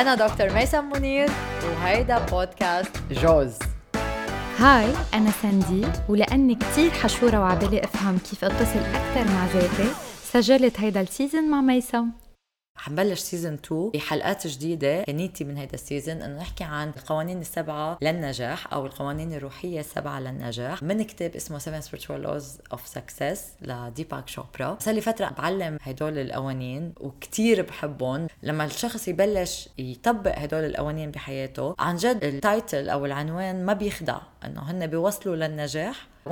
أنا دكتور ميسم منير وهيدا بودكاست جوز. هاي أنا ساندي ولأني كتير حشورة وعبالي أفهم كيف أتصل أكثر مع ذاتي سجلت هيدا ال season مع ميسم. حنبلش season 2 بحلقات جديدة نيتي من هيدا ال season انه نحكي عن القوانين السبعة للنجاح أو القوانين الروحية السبعة للنجاح. من كتاب اسمه 7 Spiritual Laws of Success لديباك شوبرا صار لي فترة بعلم هدول القوانين وكتير بحبهم. لما الشخص يبلش يطبق هدول القوانين بحياته عن جد ال title أو العنوان ما بيخدع. إنه هن بيوصلوا للنجاح. 100%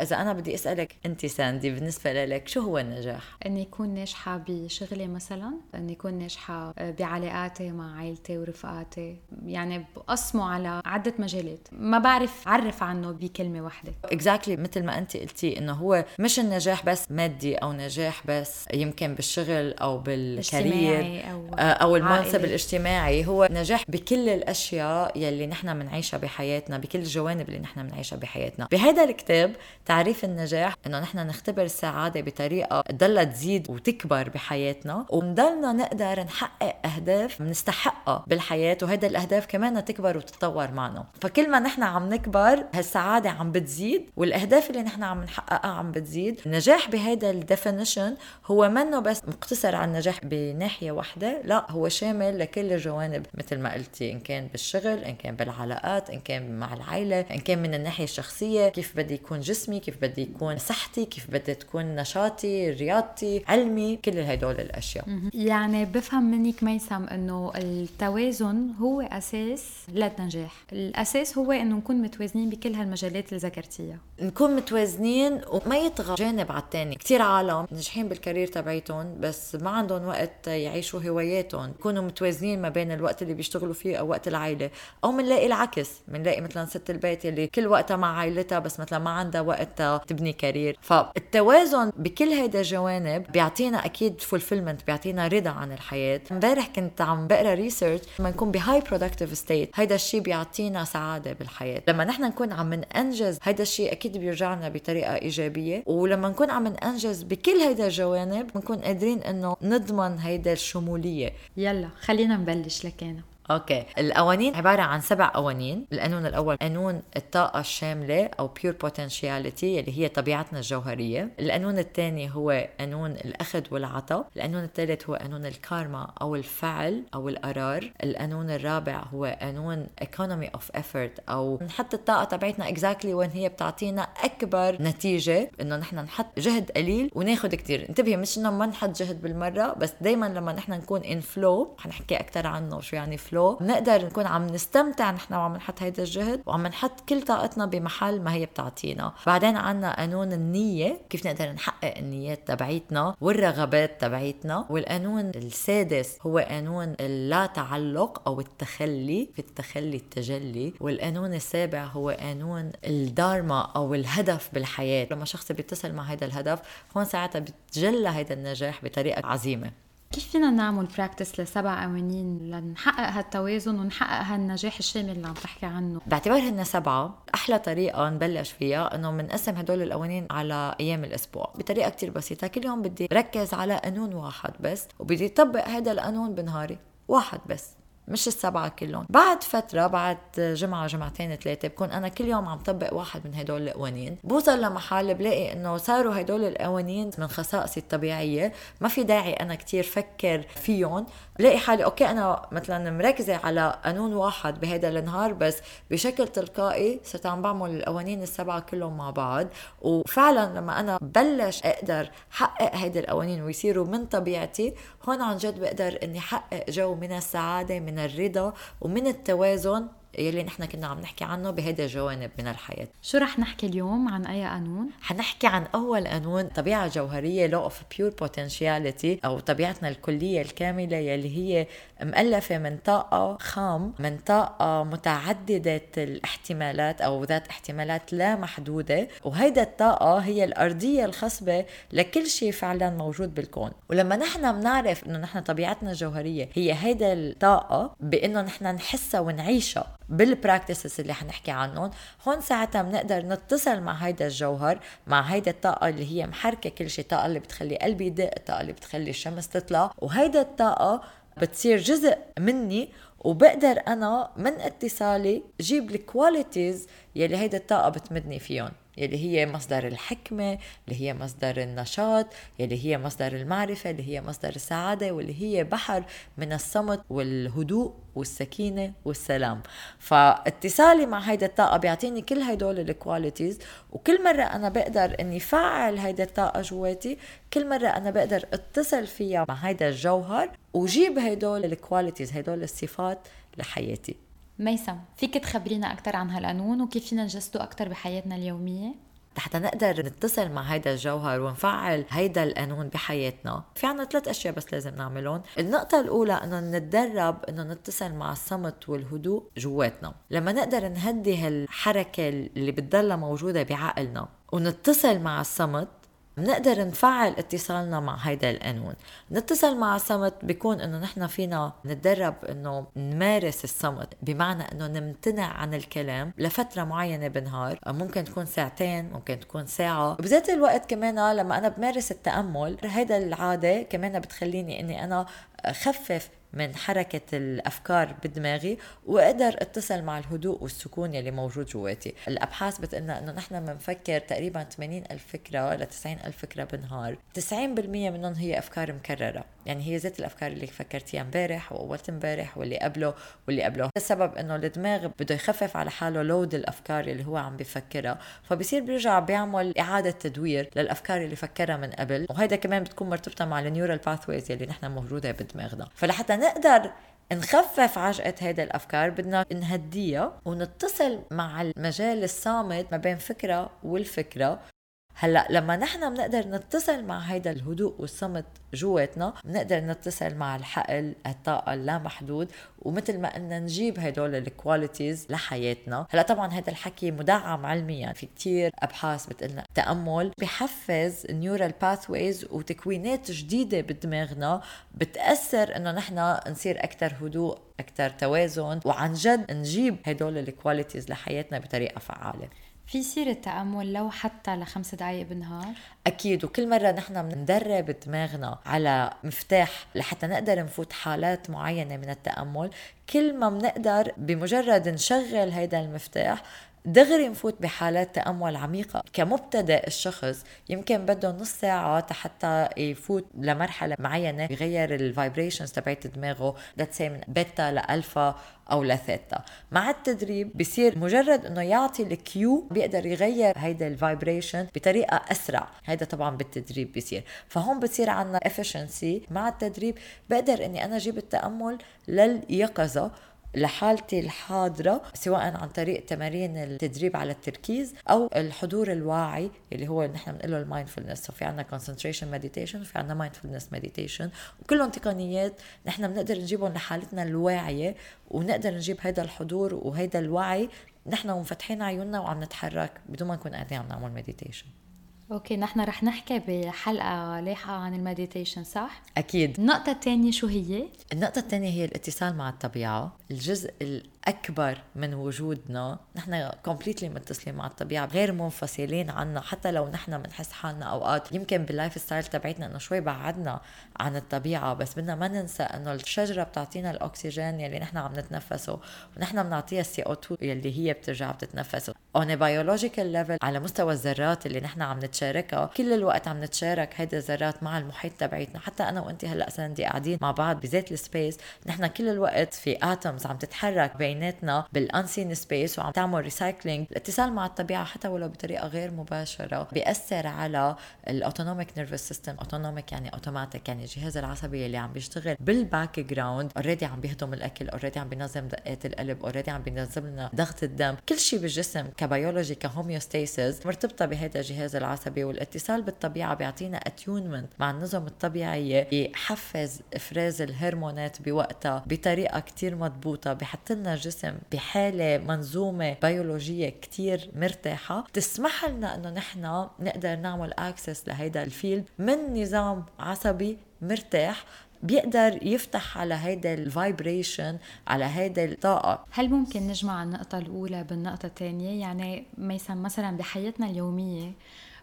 إذا أنا بدي أسألك أنت ساندي بالنسبة لك شو هو النجاح؟ إني أكون ناجحة بشغلي مثلا إني أكون ناجحة بعلاقاتي مع عائلتي ورفقاتي. يعني بقسمه على عدة مجالات. ما بعرف أعرف عنه بكلمة واحدة. اكزاكتلي exactly مثل ما أنت قلتي إنه هو مش النجاح بس مادي أو نجاح بس يمكن بالشغل أو بالكارير أو, آه، أو المنصب الاجتماعي. هو نجاح بكل الأشياء يلي نحن بنعيشها بحياتنا بكل الجوانب اللي نحن بنعيشها بحياتنا. بهذا الكتاب تعريف النجاح إنه نحن نختبر السعادة بطريقة تضلها تزيد وتكبر بحياتنا ونضلنا نقدر نحقق أهداف بنستحقها بالحياة وهيدا الأهداف كمان تكبر وتتطور معنا. فكل ما نحن عم نكبر هالسعادة عم بتزيد والأهداف اللي نحن عم نحققها عم بتزيد. النجاح بهيدا الديفينيشن هو منه بس مقتصر على النجاح بناحية واحدة لا هو شامل لكل الجوانب مثل ما قلتي إن كان بالشغل إن كان بالعلاقات إن كان مع العائله إن كان من الناحية الشخصية كيف بدي يكون جسمي كيف بدي يكون صحتي كيف بدي تكون نشاطي رياضتي علمي كل هدول الأشياء. يعني بفهم منك ميسم إنه التوازن هو أساس للنجاح الأساس هو إنه نكون متوازنين بكل هالمجالات اللي ذكرتيها. نكون متوازنين وما يطغى جانب على الثاني كثير عالم ناجحين بال career تبعيتهم بس ما عندهم وقت يعيشوا هواياتهم. يكونوا متوازنين ما بين الوقت اللي بيشتغلوا فيه أو وقت العائلة. أو بنلاقي العكس بنلاقي مثلا ست البيت اللي كل وقتها مع عائلتها وقتها بس مثلا ما عندها وقت تبني career. فالتوازن بكل هيدا الجوانب بيعطينا أكيد fulfillment بيعطينا رضا عن الحياة. امبارح كنت عم بقرأ research لما نكون ب highly productive state هيدا الشيء بيعطينا سعادة بالحياة. لما نحن نكون عم ننجز هيدا الشيء أكيد بيرجعنا بطريقة إيجابية. ولما نكون عم ننجز بكل هيدا الجوانب بنكون قادرين إنه نضمن هيدا الشمولية. يلا خلينا نبلش لكان okay. القوانين عبارة عن سبع قوانين. القانون الأول قانون الطاقة الشاملة أو pure potentiality اللي هي طبيعتنا الجوهرية. القانون الثاني هو قانون الأخذ والعطاء. القانون الثالث هو قانون الكارما أو الفعل أو القرار. القانون الرابع هو قانون economy of effort أو نحط الطاقة تبعتنا exactly وين هي بتعطينا أكبر نتيجة. إنه نحن نحط جهد قليل وناخذ كثير انتبهي مش إنه ما نحط جهد بالمرة بس دائما لما نحن نكون in flow حنحكي أكثر عنه شو يعني flow flow بنقدر نكون عم نستمتع نحن وعم نحط هيدا الجهد وعم نحط كل طاقتنا بمحل ما هي بتعطينا. بعدين عنا قانون النية كيف نقدر نحقق النيات تبعيتنا والرغبات تبعيتنا. والقانون السادس هو قانون اللا تعلق أو التخلي في التخلي التجلي. والقانون السابع هو قانون الدارما أو الهدف بالحياة. لما شخص بيتصل مع هذا الهدف هون ساعتها بتجلى هذا النجاح بطريقة عظيمة. كيف فينا نعمل براكتس لسبع قوانين لنحقق هالتوازن ونحقق هالنجاح الشامل اللي عم تحكي عنه؟ باعتبار هن سبعة أحلى طريقة نبلش فيها إنه بنقسم هدول القوانين على أيام الأسبوع. بطريقة كتير بسيطة كل يوم بدي ركز على قانون واحد بس وبدي طبق هذا القانون بنهاري واحد بس. مش السبعة كلهم. بعد فترة بعد جمعة جمعتين ثلاثة بكون أنا كل يوم عم طبق واحد من هدول القوانين. بوصل لمحل بلاقي إنه صاروا هدول القوانين من خصائصي الطبيعية. ما في داعي أنا كتير فكر فيهم. بلاقي حالي أوكي أنا مثلا مركزة على قانون واحد بهذا النهار بس بشكل تلقائي صرت عم بعمل القوانين السبعة كلهم مع بعض. وفعلا لما أنا بلش أقدر حقق هيدي القوانين ويصيروا من طبيعتي هون عن جد بقدر إني حقق جو من السعادة من من الرضا ومن التوازن يلي نحن كنا عم نحكي عنه بهيدا الجوانب من الحياة شو رح نحكي اليوم عن أي قانون؟ حنحكي عن أول قانون طبيعة جوهرية law of pure potentiality أو طبيعتنا الكلية الكاملة يلي هي مؤلفة من طاقة خام من طاقة متعددة الاحتمالات أو ذات احتمالات لا محدودة وهيدا الطاقة هي الأرضية الخصبة لكل شيء فعلا موجود بالكون. ولما نحن بنعرف إنه نحن طبيعتنا الجوهرية هي هيدا الطاقة بإنه نحن نحسها ونعيشها بالبراكتسز اللي حنحكي عنهم هون ساعتها بنقدر نتصل مع هيدا الجوهر مع هيدا الطاقة اللي هي محركة كل شيء الطاقة اللي بتخلي قلبي يدق الطاقة اللي بتخلي الشمس تطلع. وهيدا الطاقة بتصير جزء مني وبقدر أنا من اتصالي جيب ال qualities يلي هيدا الطاقة بتمدني فيهم. يلي هي مصدر الحكمة اللي هي مصدر النشاط يلي هي مصدر المعرفة اللي هي مصدر السعادة واللي هي بحر من الصمت والهدوء والسكينة والسلام. فاتصالي مع هيدا الطاقة بيعطيني كل هدول ال qualities وكل مرة أنا بقدر أني فعل هيدا الطاقة جواتي كل مرة أنا بقدر اتصل فيها مع هيدا الجوهر وجيب هدول الكواليتيز هدول الصفات لحياتي. ميسم فيك تخبرينا أكثر عن هالقانون وكيف فينا نجسده أكثر بحياتنا اليومية؟ حتى نقدر نتصل مع هيدا الجوهر ونفعل هيدا القانون بحياتنا. في عنا ثلاث أشياء بس لازم نعملهم. النقطة الأولى إنه نتدرب إنه نتصل مع الصمت والهدوء جواتنا. لما نقدر نهدي هالحركة اللي بتضلها موجودة بعقلنا ونتصل مع الصمت بنقدر نفعل اتصالنا مع هيدا القانون. نتصل مع الصمت بيكون إنه نحن فينا نتدرب إنه نمارس الصمت بمعنى إنه نمتنع عن الكلام لفترة معينة بالنهار ممكن تكون ساعتين ممكن تكون ساعة. بذات الوقت كمان لما أنا بمارس التأمل هيدا العادة كمان بتخليني إني أنا اخفف من حركة الأفكار بدماغي وأقدر أتصل مع الهدوء والسكون يلي موجود جواتي. الأبحاث بتقلنا أنه نحن بنفكر تقريبا 80 ألف فكرة ل 90 ألف فكرة بالنهار 90% منهم هي أفكار مكررة. يعني هي ذات الأفكار اللي فكرتيها امبارح وأول امبارح واللي قبله واللي قبله. السبب أنه الدماغ بده يخفف على حاله load الأفكار اللي هو عم بفكرها. فبصير بيرجع بيعمل إعادة تدوير للأفكار اللي فكرها من قبل. وهيدا كمان بتكون مرتبطة مع ال neural pathways يلي نحن موجودة بدماغنا فلحتى نقدر نخفف عجقة هيدا الأفكار بدنا نهديها ونتصل مع المجال الصامت ما بين فكرة والفكرة. هلا لما نحن بنقدر نتصل مع هيدا الهدوء والصمت جواتنا بنقدر نتصل مع الحقل الطاقة اللامحدود ومثل ما قلنا نجيب هدول ال qualities لحياتنا. هلا طبعا هذا الحكي مدعم علميا. في كتير أبحاث بتقلنا التامل بحفز neural pathways وتكوينات جديدة بدماغنا بتأثر إنه نحن نصير أكثر هدوء أكثر توازن وعن جد نجيب هدول ال qualities لحياتنا بطريقة فعالة. في يصير التأمل لو حتى لخمس دقايق بالنهار؟ أكيد وكل مرة نحن بندرب دماغنا على مفتاح لحتى نقدر نفوت حالات معينة من التأمل كل ما بنقدر بمجرد نشغل هيدا المفتاح دغري نفوت بحالات تأمل عميقة. كمبتدئ الشخص يمكن بده نص ساعة حتى يفوت لمرحلة معينة يغير ال vibrations تبعت دماغه let's من بيتا لألفا أو لثيتا مع التدريب بصير مجرد إنه يعطي ال cue بيقدر يغير هيدا ال vibration بطريقة أسرع. هيدا طبعا بالتدريب بصير فهون بتصير عندنا efficiency. مع التدريب بقدر إني أنا أجيب التأمل لليقظة. لحالتي الحاضرة سواء عن طريق تمارين التدريب على التركيز أو الحضور الواعي اللي هو نحن بنقول له ال mindfulness. في عندنا concentration meditation وفي عندنا mindfulness meditation. وكلهم تقنيات نحن بنقدر نجيبهم لحالتنا الواعية ونقدر نجيب هذا الحضور وهذا الوعي. نحن ومفتحين عيوننا وعم نتحرك بدون ما نكون قاعدين عم نعمل meditation okay نحن رح نحكي بحلقة لاحقه عن ال meditation صح؟ أكيد. النقطة الثانية شو هي؟ النقطة الثانية هي الاتصال مع الطبيعة. الجزء اكبر من وجودنا نحن completely متصلين مع الطبيعة غير منفصلين عنها حتى لو نحن بنحس حالنا أوقات يمكن بال lifestyle تبعتنا إنه شوي بعدنا عن الطبيعة بس بدنا ما ننسى إنه الشجرة بتعطينا الأكسجين يلي نحن عم نتنفسه ونحن بنعطيها ال CO2 يلي هي بترجع بتتنفسه. on biological level على مستوى الذرات اللي نحن عم نتشاركها كل الوقت عم نتشارك هيدا الذرات مع المحيط تبعيتنا. حتى أنا وانت هلأ سندي قاعدين مع بعض بذات ال space. نحن كل الوقت في atoms عم تتحرك بين بيناتنا بال unseen space وعم تعمل recycling الاتصال مع الطبيعة حتى ولو بطريقة غير مباشرة بيأثر على ال autonomic nervous system autonomic يعني اوتوماتيك يعني الجهاز العصبي اللي عم بيشتغل بال background already عم بيهضم الأكل already عم بينظم دقات القلب already عم بينظم لنا ضغط الدم. كل شيء بالجسم ك biology ك homeostasis مرتبطة بهذا الجهاز العصبي. والاتصال بالطبيعة بيعطينا attunement مع النظم الطبيعية بيحفز إفراز الهرمونات بوقتها بطريقة كتير مضبوطة بحط لنا الجسم بحالة منظومة بيولوجية كتير مرتاحة. تسمح لنا إنه نحن نقدر نعمل access لهيدا ال field من نظام عصبي مرتاح بيقدر يفتح على هيدا ال vibration على هيدا الطاقة. هل ممكن نجمع النقطة الأولى بالنقطة الثانية؟ يعني مثلا مثلا بحياتنا اليومية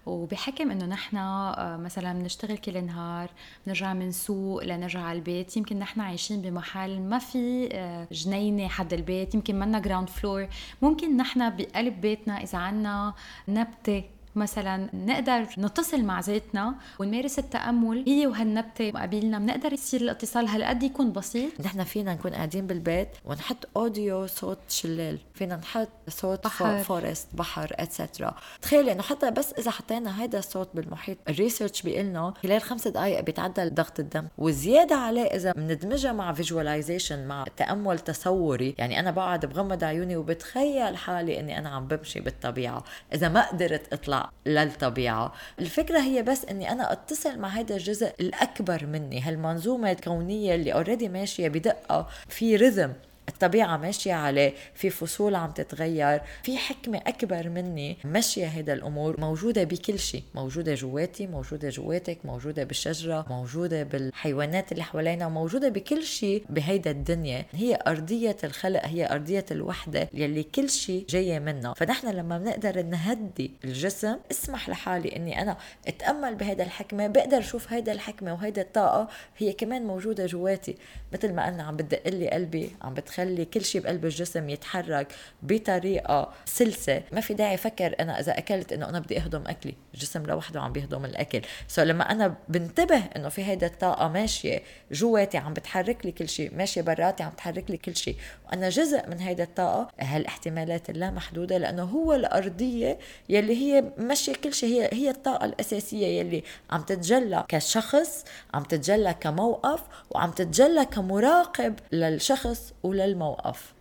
وبحكم إنه نحن آه، مثلا بنشتغل كل النهار بنرجع منسوق لنرجع على البيت يمكن نحن عايشين بمحل ما في آه، جنينة حد البيت يمكن منا ground floor ممكن نحن بقلب بيتنا إذا عنا نبتة مثلا نقدر نتصل مع ذاتنا ونمارس التأمل. هي وهالنبتة مقابلنا بنقدر يصير الاتصال هالقد يكون بسيط. نحن فينا نكون قاعدين بالبيت ونحط audio صوت شلال فينا نحط صوت بحر. forest بحر et cetera تخيلي إنه حتى بس إذا حطينا هيدا الصوت بالمحيط ال research بيقلنا خلال خمس دقائق بيتعدل ضغط الدم. وزيادة عليه إذا بندمجها مع visualization مع تأمل تصوري. يعني أنا بقعد بغمض عيوني وبتخيل حالي إني أنا عم بمشي بالطبيعة. إذا ما قدرت اطلع للطبيعة. الفكرة هي بس إني أنا أتصل مع هذا الجزء الأكبر مني. هالمنظومة الكونية اللي اوريدي ماشية بدقة في رذم الطبيعة ماشية عليه في فصول عم تتغير في حكمة أكبر مني ماشية هيدا الأمور. موجودة بكل شيء موجودة جواتي موجودة جواتك موجودة بالشجرة موجودة بالحيوانات اللي حوالينا وموجودة بكل شيء بهيدا الدنيا. هي أرضية الخلق هي أرضية الوحدة يلي كل شيء جاية منها. فنحن لما بنقدر نهدي الجسم اسمح لحالي أني أنا أتأمل بهيدا الحكمة بقدر أشوف هيدا الحكمة وهيدا الطاقة هي كمان موجودة جواتي. مثل ما قلنا عم بتدق لي قلبي عم بتخ تخلي كل شيء بقلب الجسم يتحرك بطريقة سلسة. ما في داعي أفكر أنا إذا أكلت إنه أنا بدي أهضم أكلي. الجسم لوحده عم بيهضم الأكل. سو لما أنا بنتبه إنه في هيدا الطاقة ماشية جواتي عم بتحرك لي كل شيء ماشية براتي عم تحرك لي كل شيء وأنا جزء من هيدا الطاقة. هالاحتمالات اللامحدوده لأنه هو الأرضية يلي هي ماشية كل شيء هي هي الطاقة الأساسية يلي عم تتجلى كشخص عم تتجلى كموقف وعم تتجلى كمراقب للشخص ولل الموقف.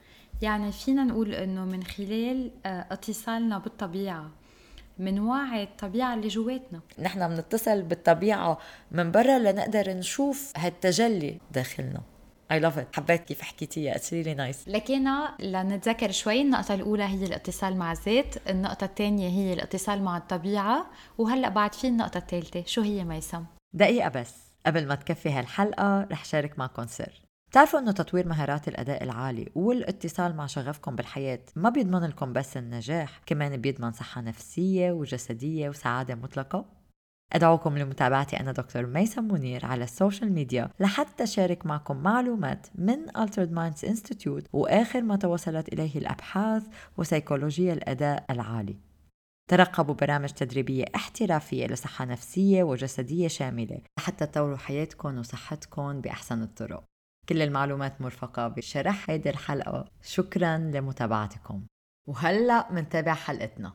يعني فينا نقول إنه من خلال آه، اتصالنا بالطبيعة من وعي الطبيعة اللي جواتنا. نحن بنتصل بالطبيعة من برا لنقدر نشوف هالتجلي داخلنا. I love it. حبيت كيف حكيتيها. It's really nice. لكن لنتذكر شوي النقطة الأولى هي الاتصال مع الذات النقطة الثانية هي الاتصال مع الطبيعة وهلأ بعد في النقطة الثالثة شو هي ميسم؟ دقيقة بس. قبل ما تكفي هالحلقة رح شارك معكم سر. بتعرفوا إنه تطوير مهارات الأداء العالي والاتصال مع شغفكم بالحياة ما بيضمن لكم بس النجاح كمان بيضمن صحة نفسية وجسدية وسعادة مطلقة. أدعوكم لمتابعتي أنا دكتور ميسم منير على ال social media لحتى شارك معكم معلومات من Altered Minds Institute وآخر ما توصلت إليه الأبحاث وسيكولوجيا الأداء العالي. ترقبوا برامج تدريبية احترافية لصحة نفسية وجسدية شاملة حتى تطوروا حياتكم وصحتكم بأحسن الطرق. كل المعلومات مرفقة بشرح هيدي الحلقة. شكرا لمتابعتكم. وهلأ منتابع حلقتنا.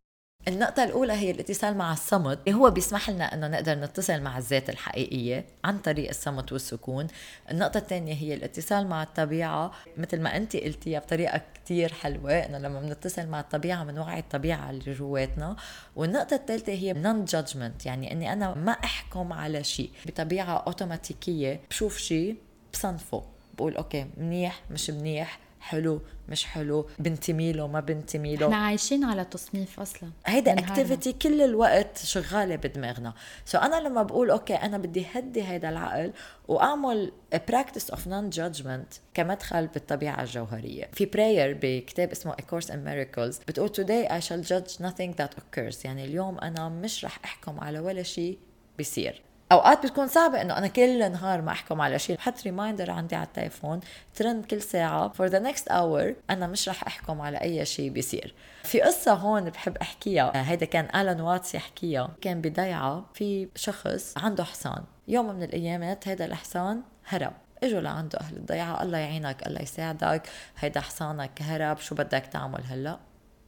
النقطة الأولى هي الاتصال مع الصمت. اللي هو بيسمح لنا أنه نقدر نتصل مع الذات الحقيقية عن طريق الصمت والسكون. النقطة الثانية هي الاتصال مع الطبيعة. مثل ما أنت قلتيها بطريقة كتير حلوة أنه لما بنتصل مع الطبيعة بنوعي الطبيعة اللي جواتنا. والنقطة الثالثة هي non-judgment يعني أني أنا ما أحكم على شيء. بطبيعة أوتوماتيكية بشوف شيء بصنفه. بقول okay منيح مش منيح حلو مش حلو بنتمي له ما بنتمي له إحنا عايشين على تصنيف أصلا. هيدا activity كل الوقت شغالة بدماغنا. so أنا لما بقول okay أنا بدي هدي هيدا العقل وأعمل practice of non-judgment كمدخل بالطبيعة الجوهرية. في prayer بكتاب اسمه A Course in Miracles بتقول today I shall judge nothing that occurs. يعني اليوم أنا مش رح أحكم على ولا شيء بيصير. أوقات بتكون صعبة إنه أنا كل نهار ما أحكم على شيء بحط reminder عندي على التليفون ترن كل ساعة. for the next hour أنا مش رح أحكم على أي شيء بيصير. في قصة هون بحب أحكيها. هيدا كان Alan Watts يحكيها. كان بضيعة في شخص عنده حصان. يوم من الأيامات هيدا الحصان هرب. إجوا لعنده أهل الضيعة. الله يعينك الله يساعدك. هيدا حصانك هرب. شو بدك تعمل هلأ؟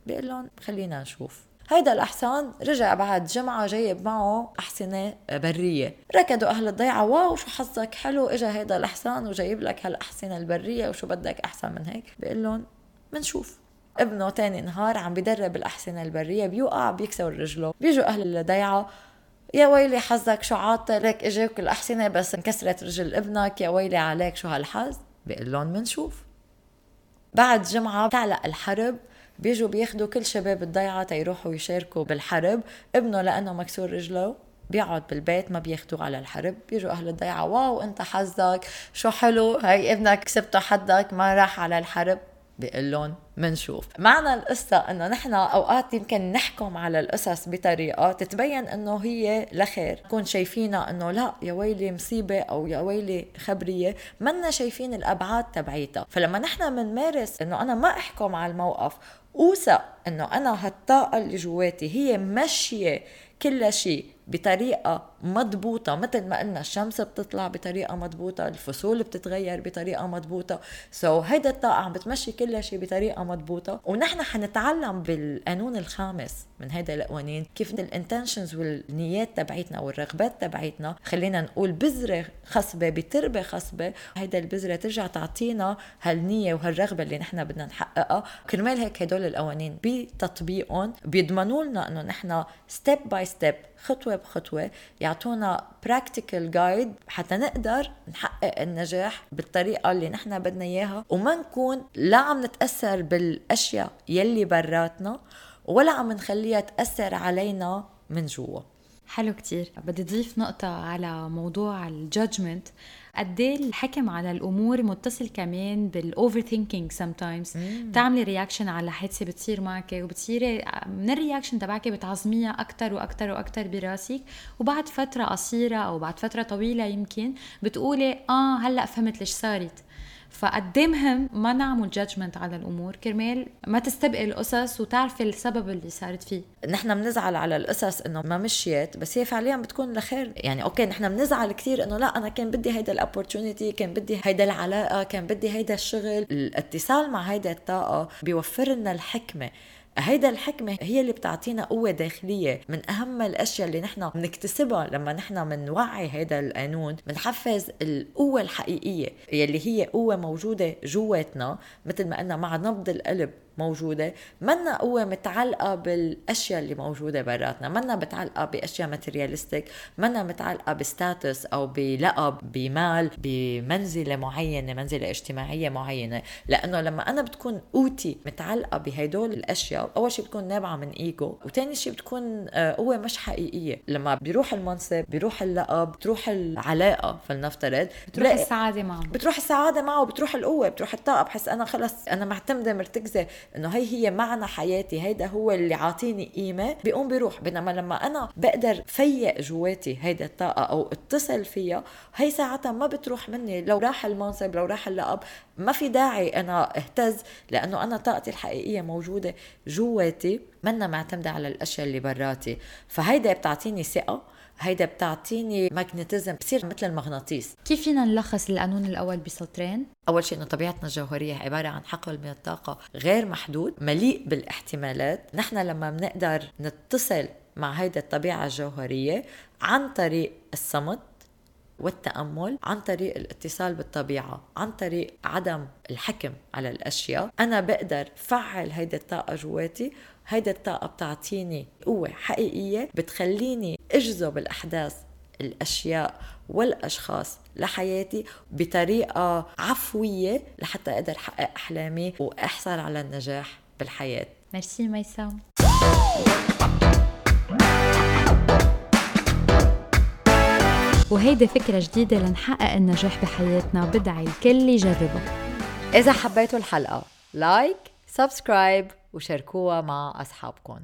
بيقول لهم خلينا نشوف. هيدا الأحسان رجع بعد جمعة جايب معه أحصنة برية. ركضوا أهل الضيعة واو شو حظك؟ حلو إجا هيدا الأحسان وجايب لك هالأحصنة البرية وشو بدك أحسن من هيك؟ بيقول لهم منشوف ابنه تاني نهار عم بيدرب الأحصنة البرية بيوقع بيكسر رجله. بيجوا أهل الضيعة يا ويلي حظك شو عاطل لك إجاك الأحصنة بس انكسرت رجل ابنك يا ويلي عليك شو هالحظ؟ بيقول لهم منشوف. بعد جمعة تعلق الحرب بيجوا بياخدوا كل شباب الضيعة تيروحوا يشاركوا بالحرب. ابنه لأنه مكسور رجله بيقعد بالبيت ما بياخدوه على الحرب. بيجوا أهل الضيعة واو أنت حظك شو حلو هاي ابنك كسبته حدك ما راح على الحرب. بيقول لهم منشوف. معنى القصة إنه نحن أوقات يمكن نحكم على القصص بطريقة تتبين إنه هي لخير. نكون شايفينها إنه لا يا ويلي مصيبة أو يا ويلي خبرية منا شايفين الأبعاد تبعيتها. فلما نحن بنمارس إنه أنا ما أحكم على الموقف اوثق أنه أنا هالطاقة اللي جواتي هي ماشية كل شيء. بطريقة مضبوطة مثل ما قلنا الشمس بتطلع بطريقة مضبوطة الفصول بتتغير بطريقة مضبوطة. so, هيدا الطاقة عم بتمشي كل شيء بطريقة مضبوطة. ونحن حنتعلم بالقانون الخامس من هيدا القوانين كيف ال intentions والنيات تبعيتنا والرغبات تبعيتنا خلينا نقول بذرة خصبة بتربة خصبة. هيدا البذرة ترجع تعطينا هالنية وهالرغبة اللي نحن بدنا نحققها. كرمال هيك هدول القوانين بتطبيقهم بيضمنوا لنا إنه نحن step by step خطوة بخطوة يعطونا practical guide حتى نقدر نحقق النجاح بالطريقة اللي نحن بدنا إياها. وما نكون لا عم نتأثر بالأشياء يلي براتنا ولا عم نخليها تأثر علينا من جوا. حلو كتير. بدي أضيف نقطة على موضوع ال judgment. قد إيه الحكم على الأمور متصل كمان بال overthinking sometimes بتعملي reaction على حادثه بتصير معك وبتصيري من ال reaction تبعك بتعظميها أكثر وأكثر وأكثر براسك. وبعد فترة قصيرة أو بعد فترة طويلة يمكن بتقولي آه هلأ فهمت ليش صارت. فقد مهم ما نعمل judgment على الأمور. كرمال ما تستبقي القصص وتعرفي السبب اللي صارت فيه. نحن بنزعل على القصص إنه ما مشيت بس هي فعليا بتكون لخير. يعني okay نحن بنزعل كثير إنه لا أنا كان بدي هيدا ال opportunity كان بدي هيدا العلاقة كان بدي هيدا الشغل. الإتصال مع هيدا الطاقة بيوفر لنا الحكمة. هيدا الحكمة هي اللي بتعطينا قوة داخلية. من أهم الأشياء اللي نحن بنكتسبها لما نحن بنوعي هيدا القانون بنحفز القوة الحقيقية يلي هي قوة موجودة جواتنا مثل ما قلنا مع نبض القلب. موجودة. منا قوه متعلقة بالأشياء اللي موجودة براتنا. منا متعلقة بأشياء materialistic. منا متعلقة ب status أو بلقب بمال بمنزلة معينة منزلة اجتماعية معينة. لأنه لما أنا بتكون قوتي متعلقة بهدول الأشياء أول شيء بتكون نابعة من إيجو. وثاني شيء بتكون آه، قوه مش حقيقية. لما بيروح المنصب بيروح اللقب بتروح العلاقة فلنفترض. بتروح السعادة معه بتروح السعادة معه بتروح القوة بتروح الطاقة. بحس أنا خلص أنا معتمدة مرتكزة إنه هي هي معنى حياتي هيدا هو اللي عاطيني قيمة. بيقوم بيروح بينما لما أنا بقدر فيق جواتي هيدا الطاقة أو اتصل فيها هي ساعتها ما بتروح مني. لو راح المنصب لو راح اللقب ما في داعي أنا أهتز لأنه أنا طاقتي الحقيقية موجودة جواتي منا معتمدة على الأشياء اللي براتي فهيدا بتعطيني ثقة هيدا بتعطيني ماجنتيزم بصير مثل المغناطيس. كيف فينا نلخص القانون الأول بسطرين أول شيء إنه طبيعتنا الجوهرية عبارة عن حقل من الطاقة غير محدود مليء بالاحتمالات. نحن لما بنقدر نتصل مع هيدا الطبيعة الجوهرية عن طريق الصمت والتأمل عن طريق الاتصال بالطبيعة عن طريق عدم الحكم على الأشياء. أنا بقدر فعل هيدا الطاقة جواتي هيدا الطاقة بتعطيني قوة حقيقية بتخليني أجذب الأحداث الأشياء والأشخاص لحياتي بطريقة عفوية لحتى أقدر أحقق أحلامي وأحصل على النجاح بالحياة. ميرسي ميسام وهيدي فكرة جديدة لنحقق النجاح بحياتنا. بدعي الكل يجربها إذا حبيتوا الحلقة like subscribe وشاركوها مع أصحابكم.